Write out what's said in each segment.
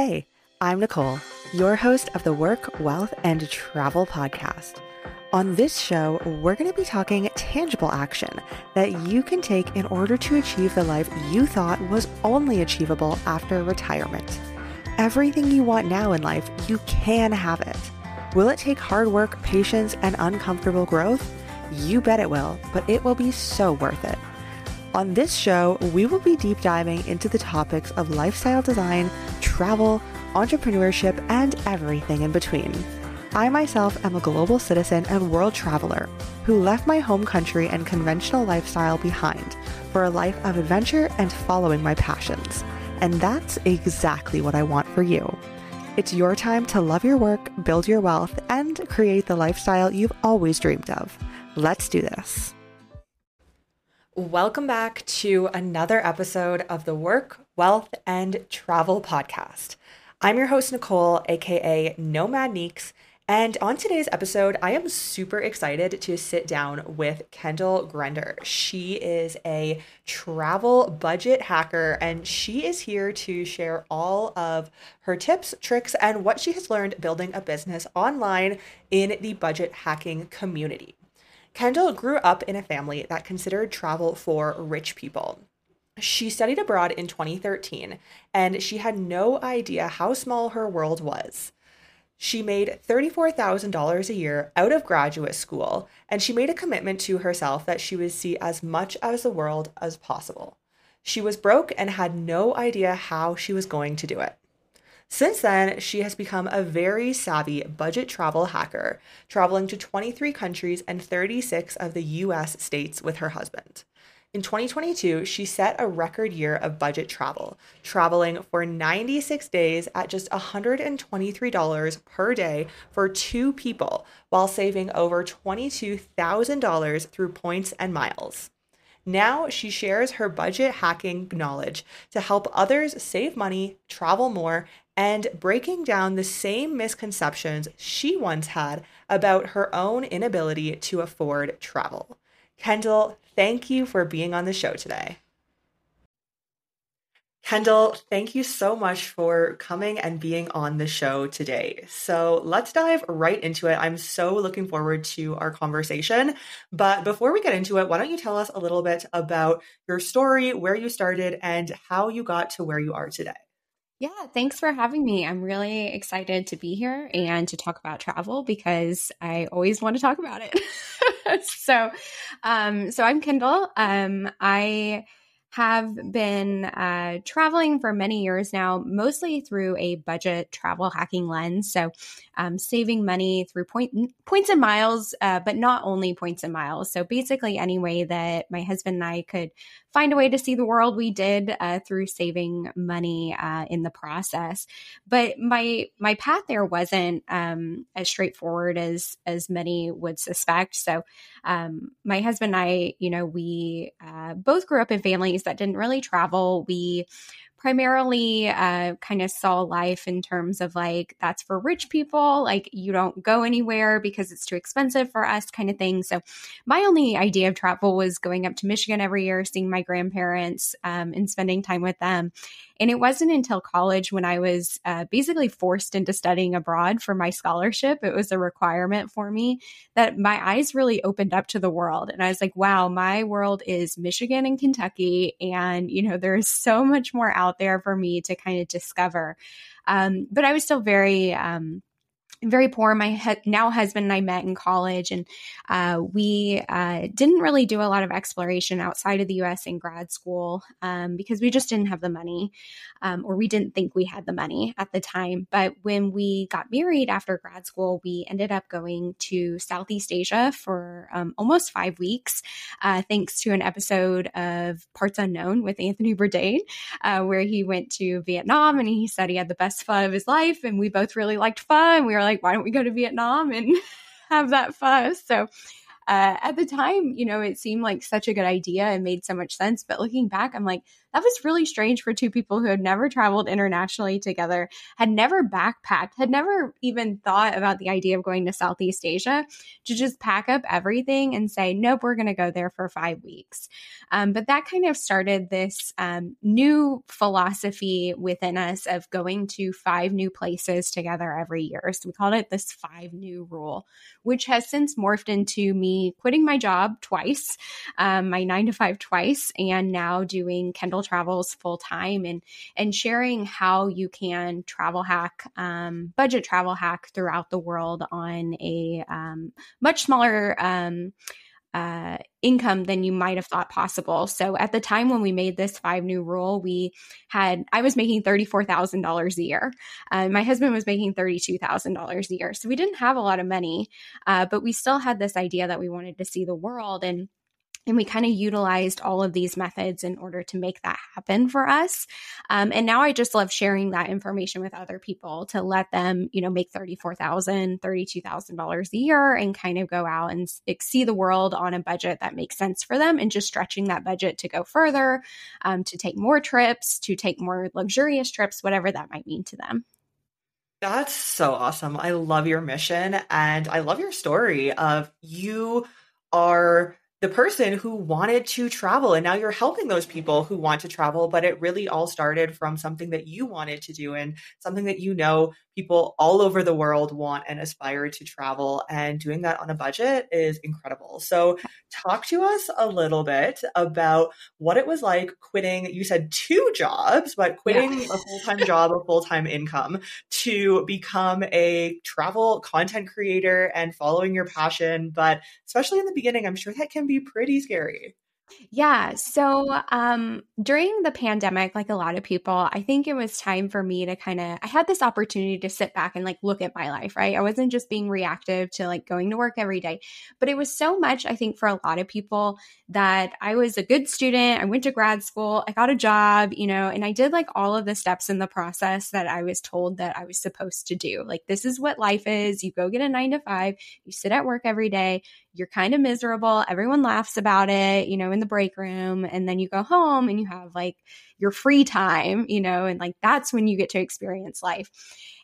Hey, I'm Nicole, your host of the Work, Wealth, and Travel podcast. On this show, we're going to be talking tangible action that you can take in order to achieve the life you thought was only achievable after retirement. Everything you want now in life, you can have it. Will it take hard work, patience, and uncomfortable growth? You bet it will, but it will be so worth it. On this show, we will be deep diving into the topics of lifestyle design, travel, entrepreneurship, and everything in between. I myself am a global citizen and world traveler who left my home country and conventional lifestyle behind for a life of adventure and following my passions. And that's exactly what I want for you. It's your time to love your work, build your wealth, and create the lifestyle you've always dreamed of. Let's do this. Welcome back to another episode of the Work, Wealth, and Travel podcast. I'm your host, Nicole, aka Nomad Neeks. And on today's episode, I am super excited to sit down with Kendyl Grender. She is a travel budget hacker, and she is here to share all of her tips, tricks, and what she has learned building a business online in the budget hacking community. Kendyl grew up in a family that considered travel for rich people. She studied abroad in 2013, and she had no idea how small her world was. She made $34,000 a year out of graduate school, and she made a commitment to herself that she would see as much of the world as possible. She was broke and had no idea how she was going to do it. Since then, she has become a very savvy budget travel hacker, traveling to 23 countries and 36 of the US states with her husband. In 2022, she set a record year of budget travel, traveling for 96 days at just $123 per day for two people, while saving over $22,000 through points and miles. Now she shares her budget hacking knowledge to help others save money, travel more, and breaking down the same misconceptions she once had about her own inability to afford travel. Kendyl, thank you for being on the show today. Kendyl, thank you so much for coming and being on the show today. So let's dive right into it. I'm so looking forward to our conversation. But before we get into it, why don't you tell us a little bit about your story, where you started, and how you got to where you are today? Yeah, thanks for having me. I'm really excited to be here and to talk about travel because I always want to talk about it. so, um, so I'm Kendyl. Um, I have been uh, traveling for many years now, mostly through a budget travel hacking lens. So, um, saving money through point, points and miles, uh, but not only points and miles. So, basically, any way that my husband and I could find a way to see the world, we did uh, through saving money uh, in the process. But my my path there wasn't um, as straightforward as as many would suspect. So, um, my husband and I, you know, we uh, both grew up in families that didn't really travel. We primarily uh, kind of saw life in terms of like that's for rich people like you don't go anywhere because it's too expensive for us kind of thing so my only idea of travel was going up to michigan every year seeing my grandparents um, and spending time with them and it wasn't until college when I was uh, basically forced into studying abroad for my scholarship, it was a requirement for me, that my eyes really opened up to the world. And I was like, wow, my world is Michigan and Kentucky. And, you know, there's so much more out there for me to kind of discover. Um, but I was still very, um, very poor. My he- now husband and I met in college, and uh, we uh, didn't really do a lot of exploration outside of the U.S. in grad school um, because we just didn't have the money, um, or we didn't think we had the money at the time. But when we got married after grad school, we ended up going to Southeast Asia for um, almost five weeks, uh, thanks to an episode of Parts Unknown with Anthony Bourdain, uh, where he went to Vietnam and he said he had the best pho of his life, and we both really liked and we were like, why don't we go to Vietnam and have that pho? So uh, at the time, you know, it seemed like such a good idea and made so much sense. But looking back, I'm like, that was really strange for two people who had never traveled internationally together, had never backpacked, had never even thought about the idea of going to Southeast Asia to just pack up everything and say, nope, we're going to go there for five weeks. Um, but that kind of started this um, new philosophy within us of going to five new places together every year. So we called it this five new rule, which has since morphed into me quitting my job twice, um, my nine to five twice, and now doing Kendyl Travels full time and and sharing how you can travel hack, um, budget travel hack throughout the world on a um, much smaller um, uh, income than you might have thought possible. So at the time when we made this five new rule, we had I was making thirty four thousand dollars a year. Uh, my husband was making thirty two thousand dollars a year. So we didn't have a lot of money, uh, but we still had this idea that we wanted to see the world and and we kind of utilized all of these methods in order to make that happen for us. Um, and now I just love sharing that information with other people to let them, you know, make $34,000, $32,000 a year and kind of go out and see the world on a budget that makes sense for them and just stretching that budget to go further, um, to take more trips, to take more luxurious trips, whatever that might mean to them. That's so awesome. I love your mission and I love your story of you are the person who wanted to travel and now you're helping those people who want to travel but it really all started from something that you wanted to do and something that you know people all over the world want and aspire to travel and doing that on a budget is incredible so talk to us a little bit about what it was like quitting you said two jobs but quitting yeah. a full-time job a full-time income to become a travel content creator and following your passion but especially in the beginning i'm sure that can be pretty scary. Yeah. So um, during the pandemic, like a lot of people, I think it was time for me to kind of, I had this opportunity to sit back and like look at my life, right? I wasn't just being reactive to like going to work every day, but it was so much, I think, for a lot of people that I was a good student. I went to grad school, I got a job, you know, and I did like all of the steps in the process that I was told that I was supposed to do. Like, this is what life is. You go get a nine to five, you sit at work every day, you're kind of miserable. Everyone laughs about it, you know, in the break room. And then you go home and you have like your free time, you know, and like that's when you get to experience life.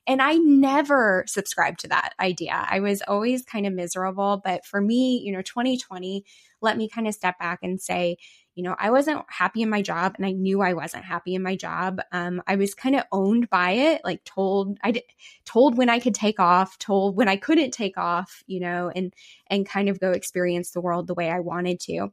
And I never subscribed to that idea. I was always kind of miserable. But for me, you know, 2020 let me kind of step back and say, you know, I wasn't happy in my job and I knew I wasn't happy in my job. Um, I was kind of owned by it, like told, I did, told when I could take off, told when I couldn't take off, you know, and, and kind of go experience the world the way I wanted to.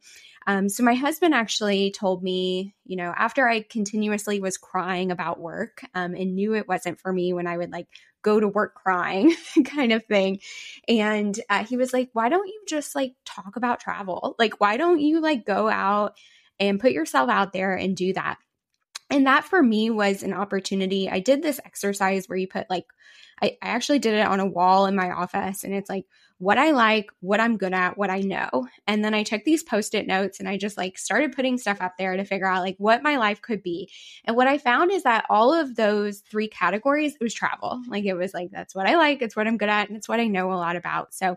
Um, so my husband actually told me, you know, after I continuously was crying about work um, and knew it wasn't for me when I would like go to work crying kind of thing. And uh, he was like, why don't you just like talk about travel? Like, why don't you like go out and put yourself out there and do that? And that for me was an opportunity. I did this exercise where you put like, I, I actually did it on a wall in my office and it's like, what I like, what I'm good at, what I know. And then I took these post it notes and I just like started putting stuff up there to figure out like what my life could be. And what I found is that all of those three categories, it was travel. Like it was like, that's what I like, it's what I'm good at, and it's what I know a lot about. So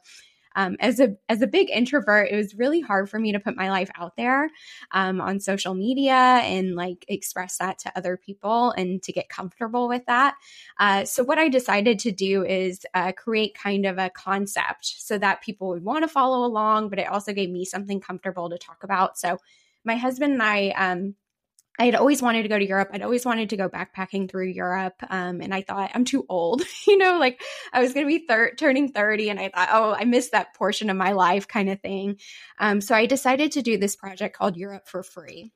um, as a as a big introvert, it was really hard for me to put my life out there um, on social media and like express that to other people and to get comfortable with that. Uh, so what I decided to do is uh, create kind of a concept so that people would want to follow along, but it also gave me something comfortable to talk about. So my husband and I um, I had always wanted to go to Europe. I'd always wanted to go backpacking through Europe. Um, and I thought, I'm too old. you know, like I was going to be thir- turning 30. And I thought, oh, I missed that portion of my life kind of thing. Um, so I decided to do this project called Europe for Free.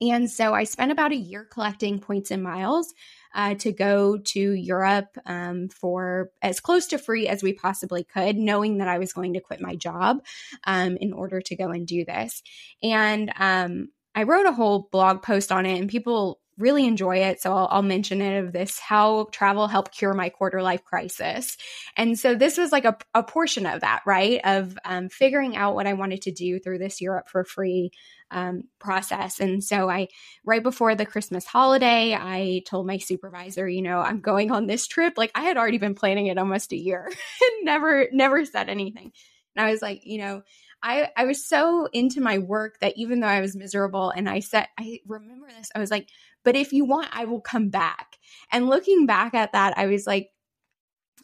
And so I spent about a year collecting points and miles uh, to go to Europe um, for as close to free as we possibly could, knowing that I was going to quit my job um, in order to go and do this. And um, I wrote a whole blog post on it and people really enjoy it. So I'll, I'll, mention it of this how travel helped cure my quarter life crisis. And so this was like a, a portion of that, right? Of um, figuring out what I wanted to do through this Europe for free um, process. And so I, right before the Christmas holiday, I told my supervisor, you know, I'm going on this trip. Like I had already been planning it almost a year and never, never said anything. And I was like, you know, I, I was so into my work that even though I was miserable and I said, I remember this, I was like, but if you want, I will come back. And looking back at that, I was like,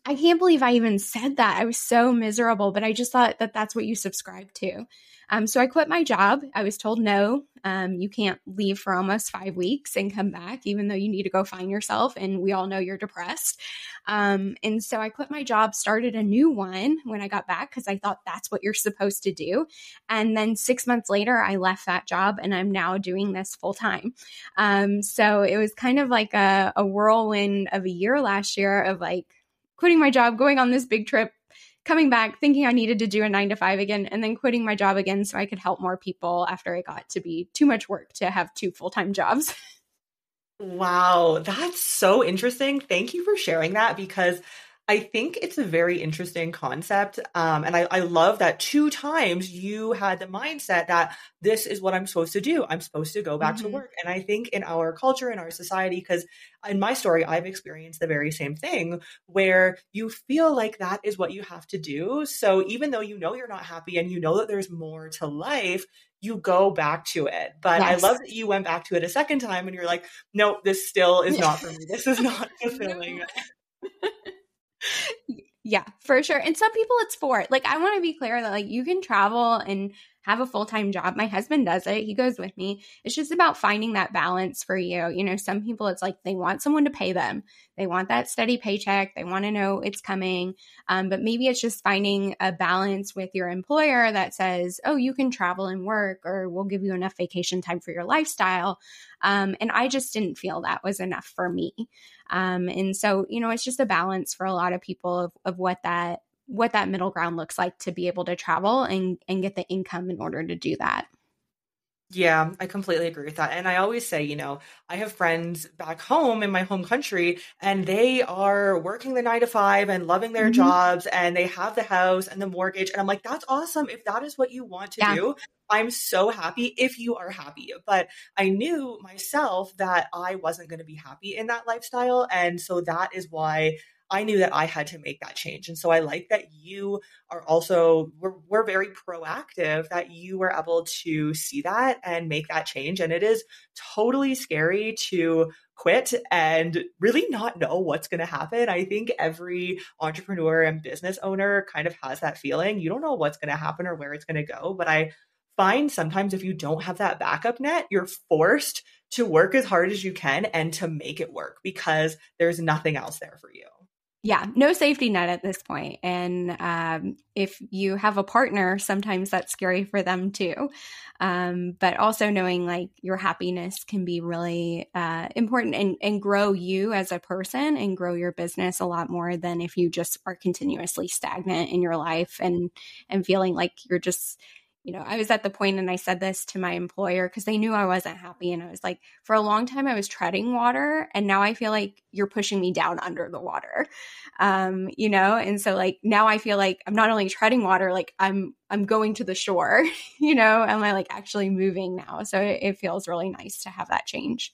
I can't believe I even said that. I was so miserable, but I just thought that that's what you subscribe to. Um, so I quit my job. I was told no, um, you can't leave for almost five weeks and come back, even though you need to go find yourself. And we all know you're depressed. Um, and so I quit my job, started a new one when I got back because I thought that's what you're supposed to do. And then six months later, I left that job and I'm now doing this full time. Um, so it was kind of like a, a whirlwind of a year last year of like, quitting my job, going on this big trip, coming back thinking I needed to do a nine to five again, and then quitting my job again so I could help more people after it got to be too much work to have two full time jobs. Wow, that's so interesting. Thank you for sharing that because I think it's a very interesting concept. Um, and I, I love that two times you had the mindset that this is what I'm supposed to do. I'm supposed to go back mm-hmm. to work. And I think in our culture, in our society, because in my story, I've experienced the very same thing where you feel like that is what you have to do. So even though you know you're not happy and you know that there's more to life, you go back to it. But yes. I love that you went back to it a second time and you're like, no, this still is not for me. This is not fulfilling. yeah, for sure. And some people it's for. Like I want to be clear that like you can travel and have a full time job. My husband does it, he goes with me. It's just about finding that balance for you. You know, some people, it's like they want someone to pay them, they want that steady paycheck, they want to know it's coming. Um, but maybe it's just finding a balance with your employer that says, oh, you can travel and work, or we'll give you enough vacation time for your lifestyle. Um, and I just didn't feel that was enough for me. Um, and so, you know, it's just a balance for a lot of people of, of what that what that middle ground looks like to be able to travel and and get the income in order to do that. Yeah, I completely agree with that. And I always say, you know, I have friends back home in my home country and they are working the nine to five and loving their mm-hmm. jobs and they have the house and the mortgage. And I'm like, that's awesome. If that is what you want to yeah. do, I'm so happy if you are happy. But I knew myself that I wasn't going to be happy in that lifestyle. And so that is why I knew that I had to make that change. And so I like that you are also, we're, we're very proactive that you were able to see that and make that change. And it is totally scary to quit and really not know what's going to happen. I think every entrepreneur and business owner kind of has that feeling. You don't know what's going to happen or where it's going to go. But I find sometimes if you don't have that backup net, you're forced to work as hard as you can and to make it work because there's nothing else there for you yeah, no safety net at this. And um, if you have a partner, sometimes that's scary for them too. Um, but also knowing like your happiness can be really uh, important and, and grow you as a person and grow your business a lot more than if you just are continuously stagnant in your life and and feeling like you're just you know, I was at the point and I said this to my employer because they knew I wasn't happy. And I was like, for a long time, I was treading water. And now I feel like you're pushing me down under the water. Um, you know, and so like now I feel like I'm not only treading water, like I'm, I'm going to the shore, you know, am I like actually moving now? So it, it feels really nice to have that change.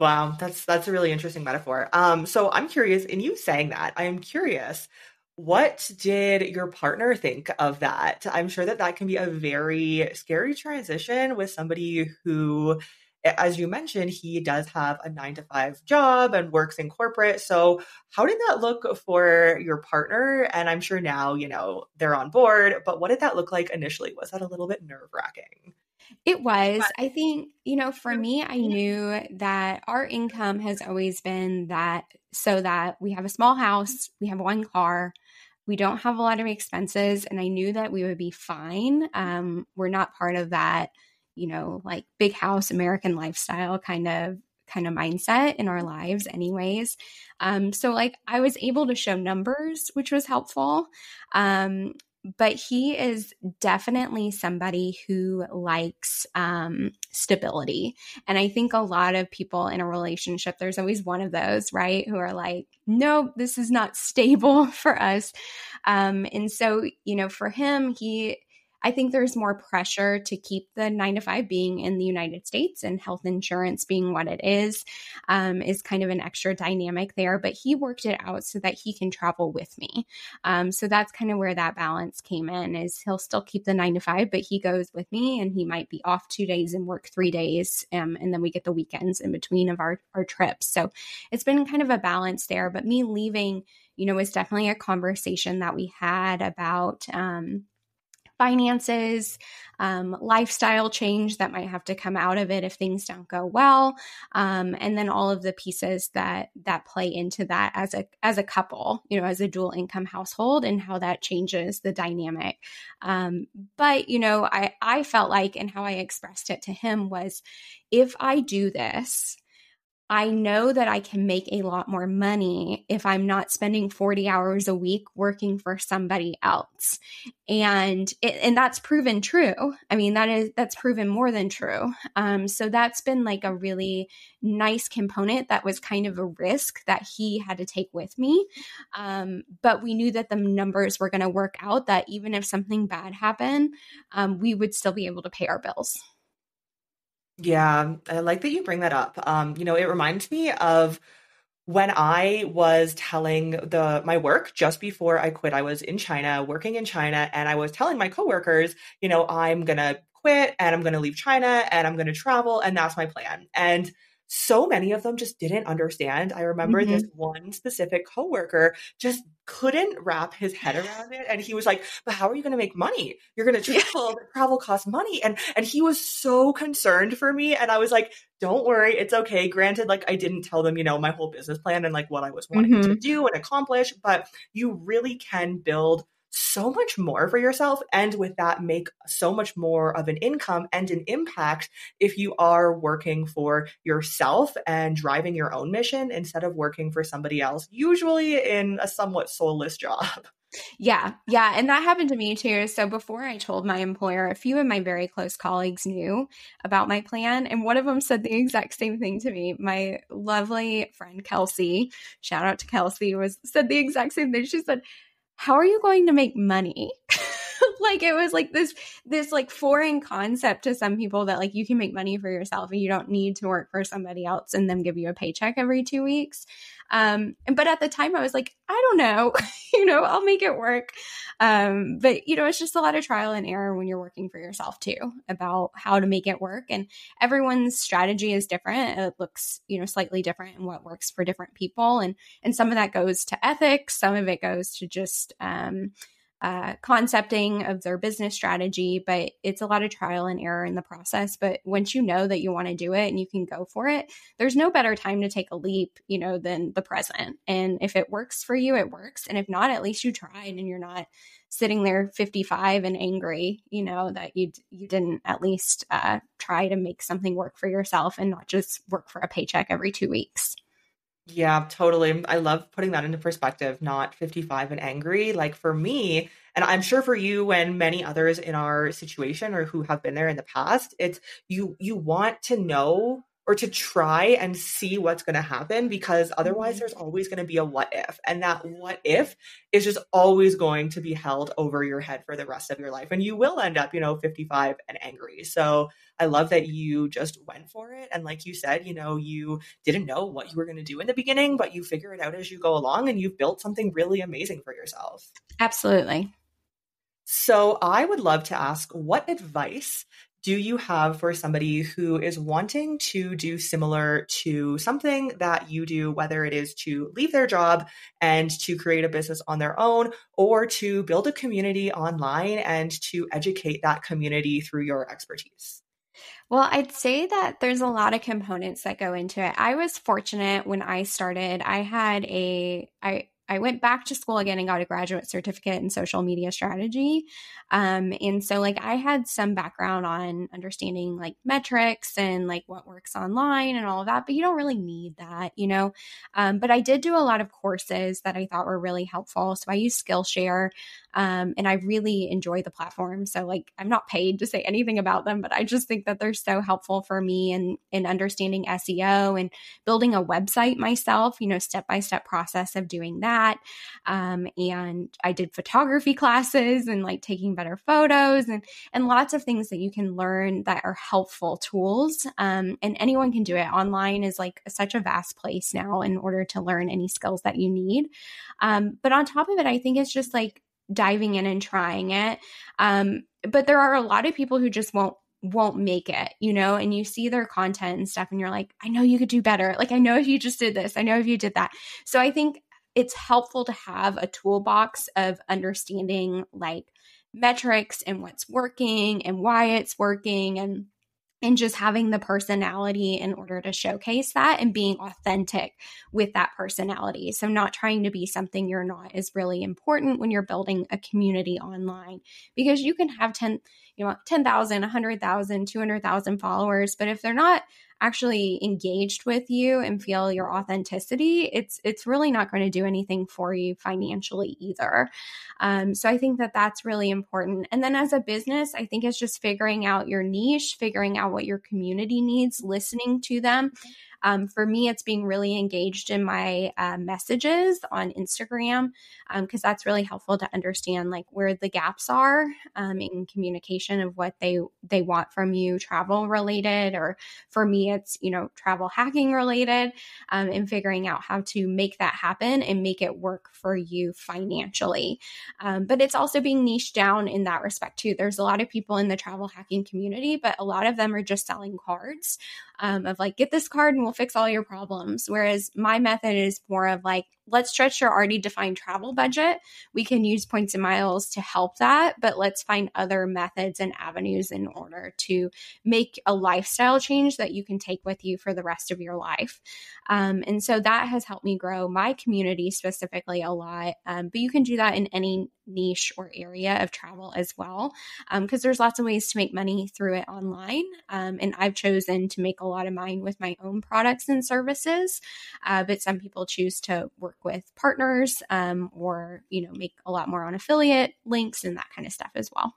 Wow, that's that's a really interesting metaphor. Um, so I'm curious, in you saying that, I am curious what did your partner think of that? I'm sure that that can be a very scary transition with somebody who, as you mentioned, he does have a nine to five job and works in corporate. So, how did that look for your partner? And I'm sure now, you know, they're on board, but what did that look like initially? Was that a little bit nerve wracking? It was. I think, you know, for me, I mm-hmm. knew that our income has always been that so that we have a small house, we have one car, we don't have a lot of expenses and i knew that we would be fine. Um, we're not part of that you know like big house american lifestyle kind of kind of mindset in our lives anyways. Um, so like i was able to show numbers which was helpful. Um, but he is definitely somebody who likes um, stability. And I think a lot of people in a relationship, there's always one of those, right? Who are like, no, this is not stable for us. Um, and so, you know, for him, he, I think there's more pressure to keep the nine to five being in the United States and health insurance being what it is, um, is kind of an extra dynamic there. But he worked it out so that he can travel with me. Um, so that's kind of where that balance came in is he'll still keep the nine to five, but he goes with me and he might be off two days and work three days. Um, and then we get the weekends in between of our, our trips. So it's been kind of a balance there. But me leaving, you know, was definitely a conversation that we had about, um, finances, um, lifestyle change that might have to come out of it if things don't go well, um, and then all of the pieces that that play into that as a as a couple, you know, as a dual income household, and how that changes the dynamic. Um, but you know, I I felt like, and how I expressed it to him was, if I do this I know that I can make a lot more money if I'm not spending 40 hours a week working for somebody else. And it, and that's proven true. I mean, that is that's proven more than true. Um, so that's been like a really nice component that was kind of a risk that he had to take with me. Um, but we knew that the numbers were going to work out that even if something bad happened, um, we would still be able to pay our bills. Yeah, I like that you bring that up. Um, you know, it reminds me of when I was telling the my work just before I quit. I was in China, working in China, and I was telling my coworkers, you know, I'm gonna quit and I'm gonna leave China and I'm gonna travel, and that's my plan. And so many of them just didn't understand. I remember mm-hmm. this one specific coworker just couldn't wrap his head around it and he was like, "But how are you going to make money? You're going to travel, travel costs money." And and he was so concerned for me and I was like, "Don't worry, it's okay." Granted like I didn't tell them, you know, my whole business plan and like what I was wanting mm-hmm. to do and accomplish, but you really can build so much more for yourself and with that make so much more of an income and an impact if you are working for yourself and driving your own mission instead of working for somebody else usually in a somewhat soulless job Yeah, yeah. And that happened to me too. So before I told my employer, a few of my very close colleagues knew about my plan. And one of them said the exact same thing to me. My lovely friend Kelsey, shout out to Kelsey, was said the exact same thing. She said, how are you going to make money? like it was like this this like foreign concept to some people that like you can make money for yourself and you don't need to work for somebody else and them give you a paycheck every 2 weeks. Um, but at the time I was like, I don't know, you know, I'll make it work. Um, but you know, it's just a lot of trial and error when you're working for yourself too about how to make it work. And everyone's strategy is different. It looks, you know, slightly different and what works for different people. And, and some of that goes to ethics. Some of it goes to just, um, uh, concepting of their business strategy, but it's a lot of trial and error in the process. But once you know that you want to do it and you can go for it, there's no better time to take a leap, you know, than the present. And if it works for you, it works. And if not, at least you tried and you're not sitting there 55 and angry, you know, that you you didn't at least uh, try to make something work for yourself and not just work for a paycheck every two weeks. Yeah, totally. I love putting that into perspective, not 55 and angry. Like for me, and I'm sure for you and many others in our situation or who have been there in the past, it's you you want to know or to try and see what's going to happen because otherwise mm-hmm. there's always going to be a what if and that what if is just always going to be held over your head for the rest of your life and you will end up you know 55 and angry so i love that you just went for it and like you said you know you didn't know what you were going to do in the beginning but you figure it out as you go along and you've built something really amazing for yourself absolutely so, I would love to ask what advice do you have for somebody who is wanting to do similar to something that you do, whether it is to leave their job and to create a business on their own, or to build a community online and to educate that community through your expertise? Well, I'd say that there's a lot of components that go into it. I was fortunate when I started. I had a I I went back to school again and got a graduate certificate in social media strategy. Um, and so, like, I had some background on understanding like metrics and like what works online and all of that, but you don't really need that, you know. Um, but I did do a lot of courses that I thought were really helpful. So I use Skillshare um, and I really enjoy the platform. So, like, I'm not paid to say anything about them, but I just think that they're so helpful for me in, in understanding SEO and building a website myself, you know, step by step process of doing that. Um, and I did photography classes and like taking better photos and, and lots of things that you can learn that are helpful tools. Um, and anyone can do it. Online is like such a vast place now in order to learn any skills that you need. Um, but on top of it, I think it's just like diving in and trying it. Um, but there are a lot of people who just won't won't make it, you know, and you see their content and stuff and you're like, I know you could do better. Like I know if you just did this, I know if you did that. So I think it's helpful to have a toolbox of understanding like metrics and what's working and why it's working and and just having the personality in order to showcase that and being authentic with that personality. So, not trying to be something you're not is really important when you're building a community online because you can have 10, you know, 10,000, 100,000, 200,000 followers, but if they're not actually engaged with you and feel your authenticity, it's it's really not going to do anything for you financially either. Um, so I think that that's really important. And then as a business, I think it's just figuring out your niche, figuring out what your community needs, listening to them. Um, for me, it's being really engaged in my uh, messages on Instagram because um, that's really helpful to understand like where the gaps are um, in communication of what they they want from you, travel related, or for me, it's you know travel hacking related, um, and figuring out how to make that happen and make it work for you financially. Um, but it's also being niche down in that respect too. There's a lot of people in the travel hacking community, but a lot of them are just selling cards um, of like, get this card and we'll fix all your problems. Whereas my method is more of like, let's stretch your already defined travel budget. We can use points and miles to help that, but let's find other methods and avenues in order to make a lifestyle change that you can take with you for the rest of your life. Um, and so that has helped me grow my community specifically a lot. Um, but you can do that in any niche or area of travel as well, because um, there's lots of ways to make money through it online. Um, and I've chosen to make a lot of mine with my own products and services, uh, but some people choose to work with partners um, or you know make a lot more on affiliate links and that kind of stuff as well.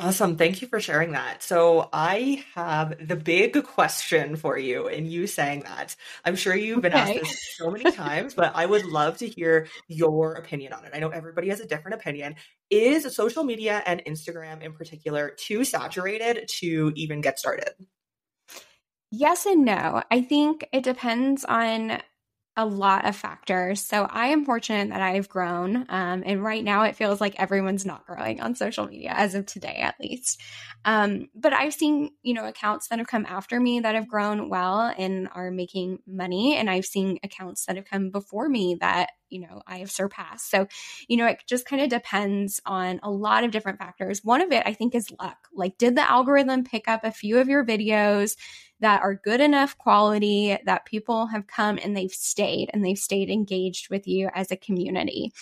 Awesome. Thank you for sharing that. So, I have the big question for you, and you saying that. I'm sure you've been okay. asked this so many times, but I would love to hear your opinion on it. I know everybody has a different opinion. Is social media and Instagram in particular too saturated to even get started? Yes and no. I think it depends on a lot of factors. So I am fortunate that I've grown. Um, and right now it feels like everyone's not growing on social media as of today, at least. Um, but I've seen, you know, accounts that have come after me that have grown well and are making money. And I've seen accounts that have come before me that, you know, I have surpassed. So, you know, it just kind of depends on a lot of different factors. One of it, I think, is luck. Like, did the algorithm pick up a few of your videos? That are good enough quality that people have come and they've stayed and they've stayed engaged with you as a community.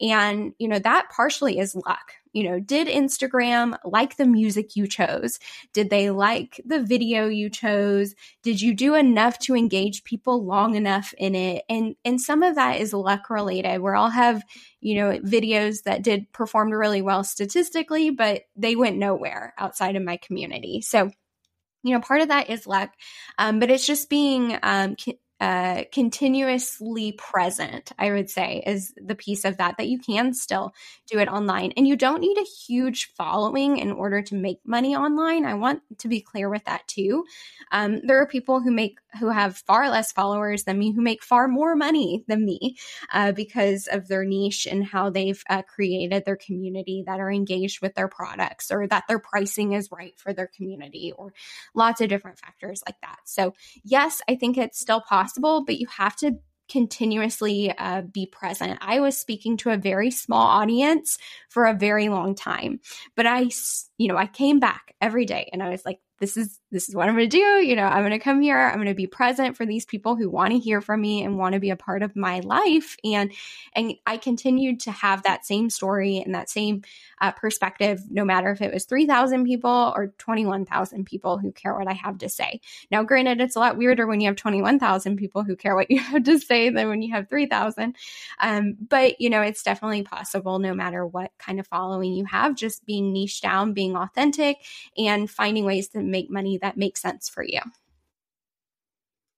And, you know, that partially is luck. You know, did Instagram like the music you chose? Did they like the video you chose? Did you do enough to engage people long enough in it? And and some of that is luck related where I'll have, you know, videos that did performed really well statistically, but they went nowhere outside of my community. So you know, part of that is luck, um, but it's just being um, uh, continuously present, I would say, is the piece of that, that you can still do it online. And you don't need a huge following in order to make money online. I want to be clear with that too. Um, there are people who make, who have far less followers than me, who make far more money than me uh, because of their niche and how they've uh, created their community that are engaged with their products or that their pricing is right for their community or lots of different factors like that. So, yes, I think it's still possible but you have to continuously uh, be present. I was speaking to a very small audience for a very long time, but I, you know, I came back every day and I was like, this is this is what I'm going to do. You know, I'm going to come here. I'm going to be present for these people who want to hear from me and want to be a part of my life. And and I continued to have that same story and that same uh, perspective, no matter if it was 3,000 people or 21,000 people who care what I have to say. Now, granted, it's a lot weirder when you have 21,000 people who care what you have to say than when you have 3,000. Um, but you know, it's definitely possible, no matter what kind of following you have, just being niche down, being authentic, and finding ways to make money that makes sense for you.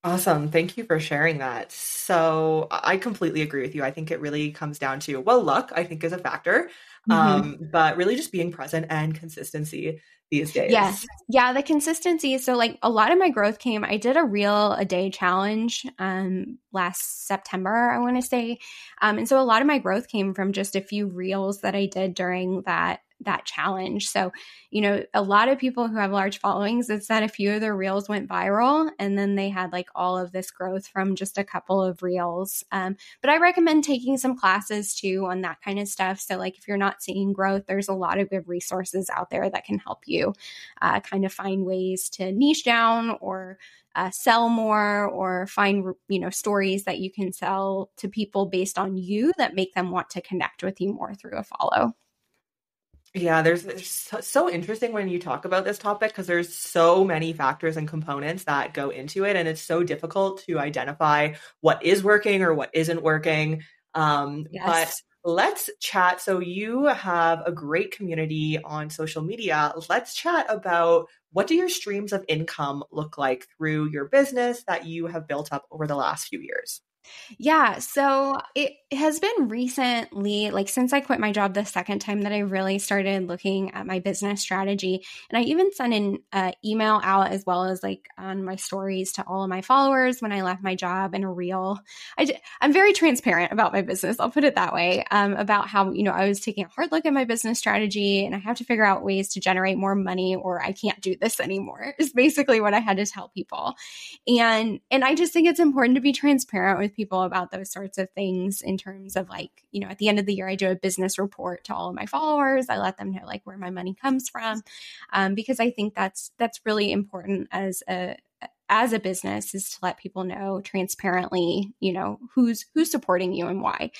Awesome. Thank you for sharing that. So I completely agree with you. I think it really comes down to, well, luck, I think, is a factor, Mhm. um, but really just being present and consistency these days. Yes. Yeah, the consistency. So like a lot of my growth came, I did a real a day challenge um last September, I want to say. Um and so a lot of my growth came from just a few reels that I did during that that challenge. So, you know, a lot of people who have large followings, it's that a few of their reels went viral and then they had like all of this growth from just a couple of reels. Um, but I recommend taking some classes too on that kind of stuff. So, like, if you're not seeing growth, there's a lot of good resources out there that can help you uh, kind of find ways to niche down or uh, sell more or find you know stories that you can sell to people based on you that make them want to connect with you more through a follow yeah, there's, it's so, so interesting when you talk about this topic because there's so many factors and components that go into it, and it's so difficult to identify what is working or what isn't working. Um, yes. But let's chat. So you have a great community on social media. Let's chat about what do your streams of income look like through your business that you have built up over the last few years. Yeah. So it has been recently, like since I quit my job the second time, that I really started looking at my business strategy. And I even sent an uh, email out as well as like on my stories to all of my followers when I left my job and a reel. I, I'm very transparent about my business. I'll put it that way um, about how, you know, I was taking a hard look at my business strategy and I have to figure out ways to generate more money or I can't do this anymore is basically what I had to tell people. And, and I just think it's important to be transparent with people about those sorts of things in terms of like, you know, at the end of the year, I do a business report to all of my followers. I let them know like where my money comes from, um, because I think that's that's really important as a as a business is to let people know transparently you know who's who's supporting you and why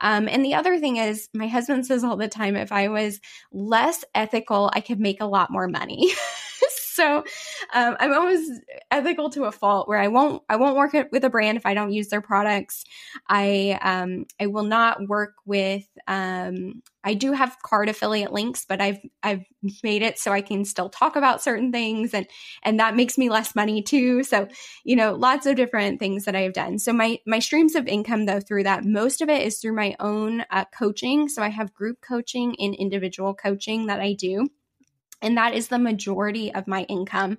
um, and the other thing is my husband says all the time if i was less ethical i could make a lot more money so um, I'm always ethical to a fault where I won't I won't work with a brand if I don't use their products. I um, I will not work with um, I do have card affiliate links, but I've I've made it so I can still talk about certain things and and that makes me less money too. So, you know, lots of different things that I've done. So my my streams of income though through that most of it is through my own uh, coaching. So I have group coaching and individual coaching that I do. And that is the majority of my income.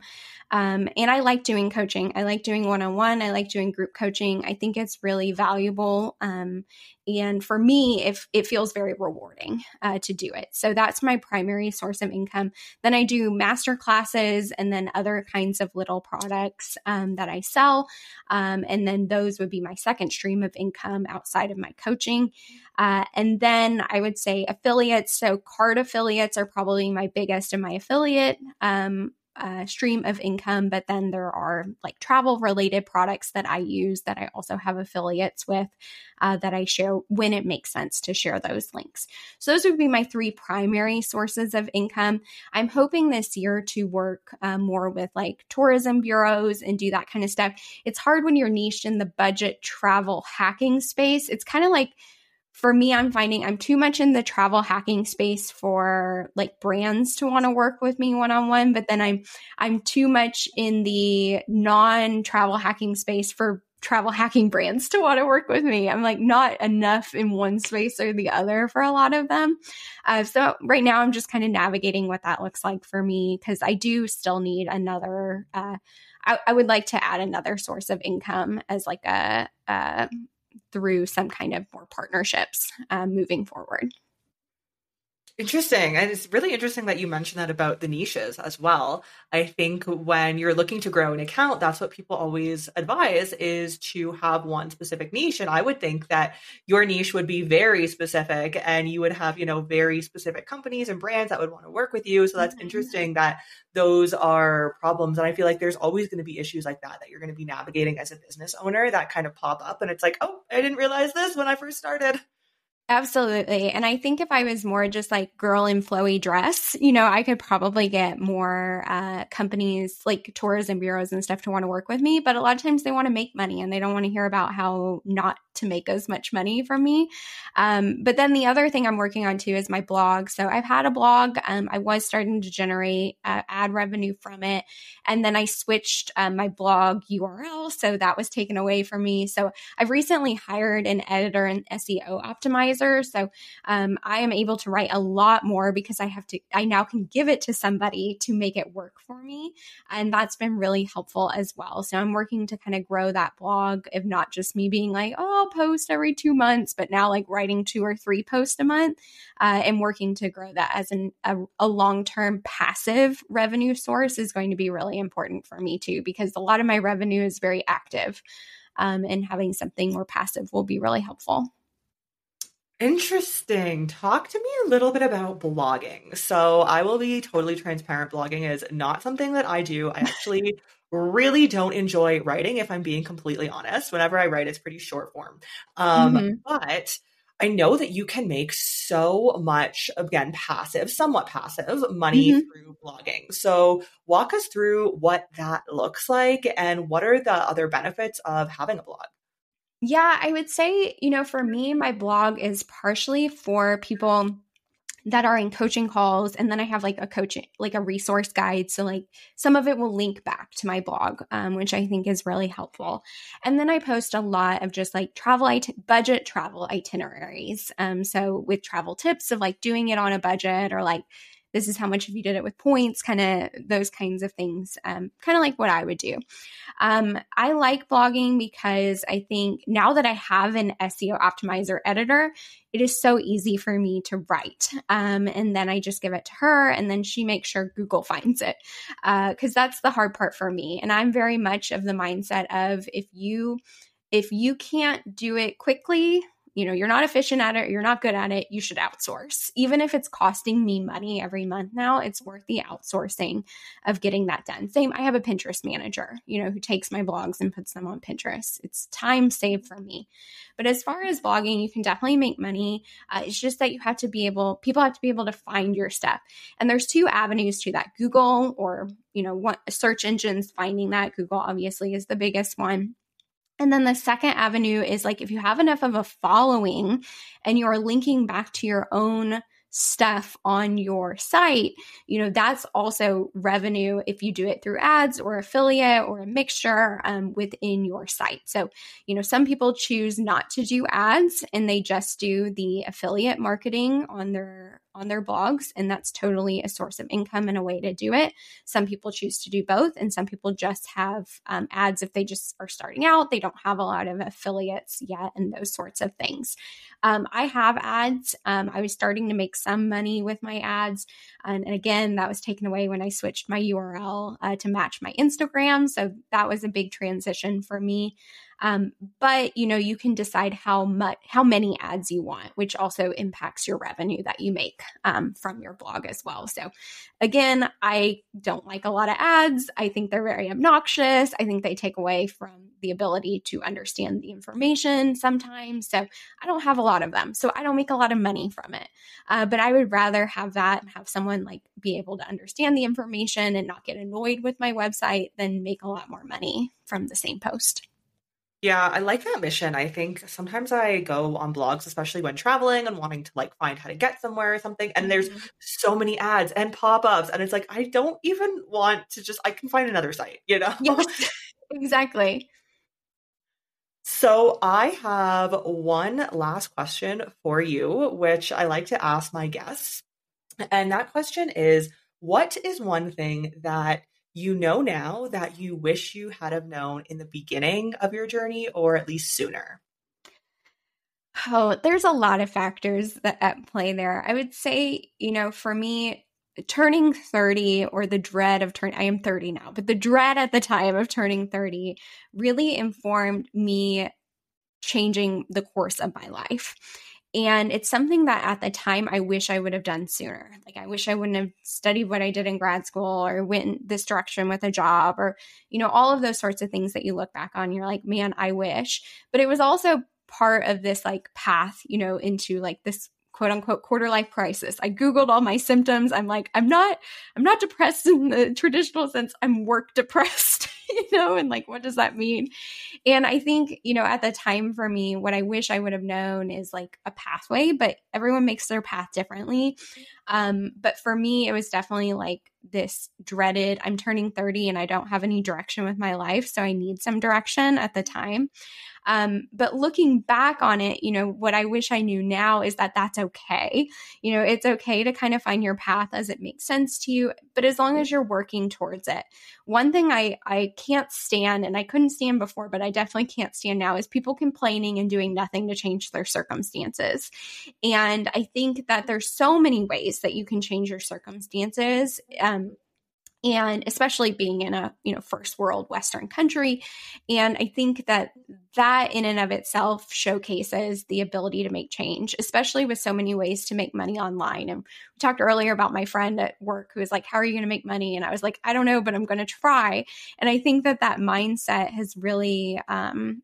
Um, and I like doing coaching. I like doing one on one. I like doing group coaching. I think it's really valuable. Um, and for me, it, it feels very rewarding uh, to do it. So that's my primary source of income. Then I do master classes and then other kinds of little products um, that I sell. Um, and then those would be my second stream of income outside of my coaching. Uh, and then I would say affiliates. So card affiliates are probably my biggest in my affiliate um, uh, stream of income, but then there are like travel related products that I use that I also have affiliates with uh, that I share when it makes sense to share those links. So, those would be my three primary sources of income. I'm hoping this year to work uh, more with like tourism bureaus and do that kind of stuff. It's hard when you're niched in the budget travel hacking space. It's kind of like for me, I'm finding I'm too much in the travel hacking space for like brands to want to work with me one on one, but then I'm I'm too much in the non-travel hacking space for travel hacking brands to want to work with me. I'm like not enough in one space or the other for a lot of them. Uh, so right now, I'm just kind of navigating what that looks like for me because I do still need another. Uh, I, I, would like to add another source of income as like a, a through some kind of more partnerships um, moving forward. Interesting. And it's really interesting that you mentioned that about the niches as well. I think when you're looking to grow an account, that's what people always advise is to have one specific niche. And I would think that your niche would be very specific and you would have, you know, very specific companies and brands that would want to work with you. So that's mm-hmm. interesting that those are problems. And I feel like there's always going to be issues like that that you're going to be navigating as a business owner that kind of pop up. And it's like, oh, I didn't realize this when I first started. Absolutely. And I think if I was more just like girl in flowy dress, you know, I could probably get more uh, companies like tourism bureaus and stuff to want to work with me. But a lot of times they want to make money and they don't want to hear about how not to make as much money from me. Um, but then the other thing I'm working on too is my blog. So I've had a blog. Um, I was starting to generate uh, ad revenue from it. And then I switched um, my blog URL. So that was taken away from me. So I've recently hired an editor and SEO optimizer advisor. So um, I am able to write a lot more because I have to, I now can give it to somebody to make it work for me. And that's been really helpful as well. So I'm working to kind of grow that blog, if not just me being like, oh, I'll post every two months, but now like writing two or three posts a month uh, and working to grow that as an, a, a long term passive revenue source is going to be really important for me too, because a lot of my revenue is very active. Um, and having something more passive will be really helpful. Interesting. Talk to me a little bit about blogging. So, I will be totally transparent. Blogging is not something that I do. I actually really don't enjoy writing, if I'm being completely honest. Whenever I write, it's pretty short form. Um, mm-hmm. But I know that you can make so much, again, passive, somewhat passive money mm-hmm. through blogging. So, walk us through what that looks like and what are the other benefits of having a blog? Yeah, I would say, you know, for me, my blog is partially for people that are in coaching calls and then i have like a coaching like a resource guide so like some of it will link back to my blog um, which i think is really helpful. And then i post a lot of just like travel it- budget travel itineraries um, so with travel tips of like doing it on a budget or like this is how much if you did it with points, kind of those kinds of things, um, kind of like what I would do. Um, I like blogging because I think now that I have an SEO optimizer editor, it is so easy for me to write. Um, and then I just give it to her, and then she makes sure Google finds it. Because uh, that's the hard part for me. And I'm very much of the mindset of if you if you can't do it quickly you know, you're not efficient at it, you're not good at it, you should outsource. Even if it's costing me money every month now, it's worth the outsourcing of getting that done. Same, I have a Pinterest manager, you know, who takes my blogs and puts them on Pinterest. It's time saved for me. But as far as blogging, you can definitely make money. Uh, it's just that you have to be able, people have to be able to find your stuff. And there's two avenues to that Google or, you know, what search engines finding that. Google obviously is the biggest one and then the second avenue is like if you have enough of a following and you're linking back to your own stuff on your site, you know, that's also revenue if you do it through ads or affiliate or a mixture um, within your site. So, you know, some people choose not to do ads and they just do the affiliate marketing on their on their blogs and that's totally a source of income and a way to do it. Some people choose to do both and some people just have um, ads if they just are starting out. They don't have a lot of affiliates yet and those sorts of things. Um, i have ads. Um, i was starting to make some money with my ads and, and again that was taken away when i switched my url uh, to match my instagram. So that was a big transition for me um, but you know, you can decide how much, how many ads you want, which also impacts your revenue that you make um, from your blog as well. So, again, I don't like a lot of ads. I think they're very obnoxious. I think they take away from the ability to understand the information sometimes. So, I don't have a lot of them. So, I don't make a lot of money from it. Uh, but I would rather have that and have someone like be able to understand the information and not get annoyed with my website than make a lot more money from the same post. Yeah, I like that mission. I think sometimes I go on blogs, especially when traveling and wanting to like find how to get somewhere or something, and there's mm-hmm. so many ads and pop-ups, and it's like I don't even want to just I can find another site, you know? Yes, exactly. So I have one last question for you, which I like to ask my guests. And that question is what is one thing that you know now that you wish you had have known in the beginning of your journey or at least sooner? Oh, there's a lot of factors that at play there. I would say, you know, for me, turning 30 or the dread of turning, I am 30 now, but the dread at the time of turning 30 really informed me changing the course of my life. And it's something that at the time I wish I would have done sooner. Like I wish I wouldn't have studied what I did in grad school or went this direction with a job or, you know, all of those sorts of things that you look back on. You're like, man, I wish. But it was also part of this like path, you know, into like this quote unquote quarter life crisis. I googled all my symptoms. I'm like, I'm not I'm not depressed in the traditional sense. I'm work depressed, you know, and like what does that mean? And I think, you know, at the time for me, what I wish I would have known is like a pathway, but everyone makes their path differently. Um, but for me, it was definitely like this dreaded I'm turning 30 and I don't have any direction with my life. So I need some direction at the time. Um, but looking back on it, you know, what I wish I knew now is that that's okay. You know, it's okay to kind of find your path as it makes sense to you, but as long as you're working towards it. One thing I, I can't stand, and I couldn't stand before, but I definitely can't stand now, is people complaining and doing nothing to change their circumstances. And I think that there's so many ways that you can change your circumstances. Um, and especially being in a you know first world western country. And i think that that in and of itself showcases the ability to make change especially with so many ways to make money online. And we talked earlier about my friend at work who was like how are you going to make money? And i was like i don't know but i'm going to try. And i think that that mindset has really um,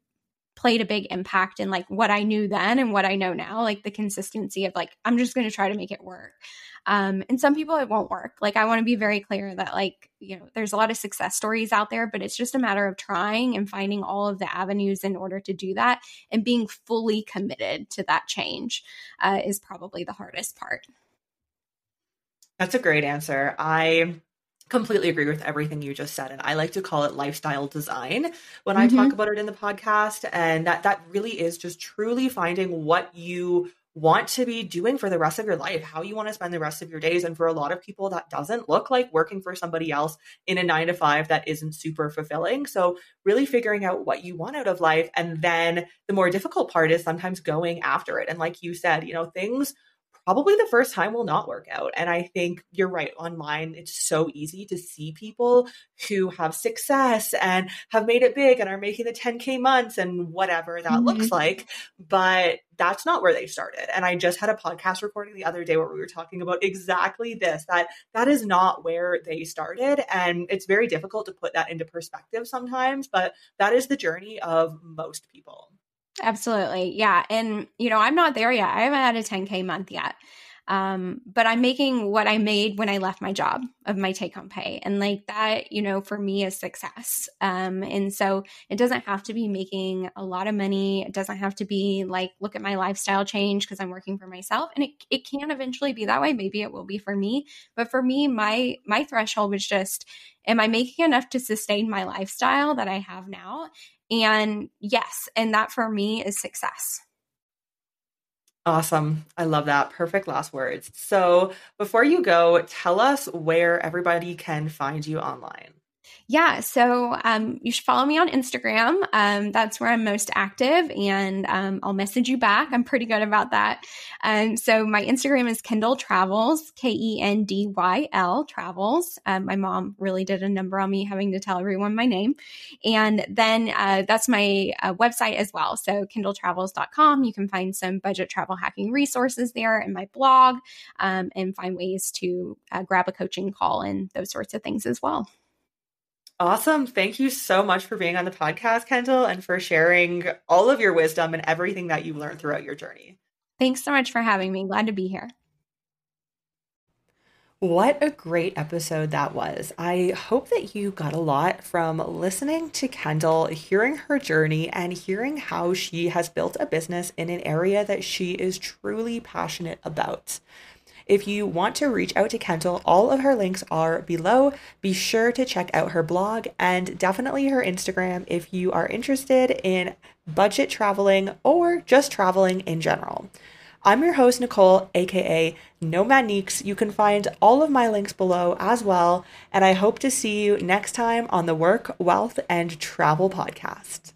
played a big impact in like what I knew then and what I know now, like the consistency of like, I'm just going to try to make it work. Um, and some people it won't work. Like, I want to be very clear that, like, you know, there's a lot of success stories out there, but it's just a matter of trying and finding all of the avenues in order to do that and being fully committed to that change uh, is probably the hardest part. That's a great answer. I completely agree with everything you just said and i like to call it lifestyle design when mm-hmm. i talk mm-hmm. about it in the podcast and that that really is just truly finding what you want to be doing for the rest of your life how you want to spend the rest of your days and for a lot of people that doesn't look like working for somebody else in a 9 to 5 that isn't super fulfilling so really figuring out what you want out of life and then the more difficult part is sometimes going after it and like you said you know things probably the first time will not work out. And I think you're right. Online, it's so easy to see people who have success and have made it big and are making the 10K months and whatever that mm-hmm. looks like. But that's not where they started. And I just had a podcast recording the other day where we were talking about exactly this that that is not where they started. And it's very difficult to put that into perspective sometimes, but that is the journey of most people. Absolutely. Yeah. And, you know, I'm not there yet. I haven't had a 10K month yet. Um, but I'm making what I made when I left my job of my take home pay. And like that, you know, for me is success. Um, and so it doesn't have to be making a lot of money. It doesn't have to be like, look at my lifestyle change because I'm working for myself. And it, it can eventually be that way. Maybe it will be for me. But for me, my, my threshold was just, am I making enough to sustain my lifestyle that I have now? And yes, and that for me is success. Awesome. I love that. Perfect last words. So, before you go, tell us where everybody can find you online. Yeah, so um, you should follow me on Instagram. Um, that's where I'm most active, and um, I'll message you back. I'm pretty good about that. Um, so my Instagram is Kendyl Travels, K E N D Y L Travels. Um, my mom really did a number on me having to tell everyone my name, and then uh, that's my uh, website as well. So kendyltravels.com. You can find some budget travel hacking resources there, and my blog, um, and find ways to uh, grab a coaching call and those sorts of things as well. Awesome. Thank you so much for being on the podcast, Kendyl, and for sharing all of your wisdom and everything that you've learned throughout your journey. Thanks so much for having me. Glad to be here. What a great episode that was. I hope that you got a lot from listening to Kendyl, hearing her journey, and hearing how she has built a business in an area that she is truly passionate about. If you want to reach out to Kendyl, all of her links are below. Be sure to check out her blog and definitely her Instagram if you are interested in budget traveling or just traveling in general. I'm your host, Nicole, aka Nomad Neeks. You can find all of my links below as well. And I hope to see you next time on the Work, Wealth, and Travel podcast.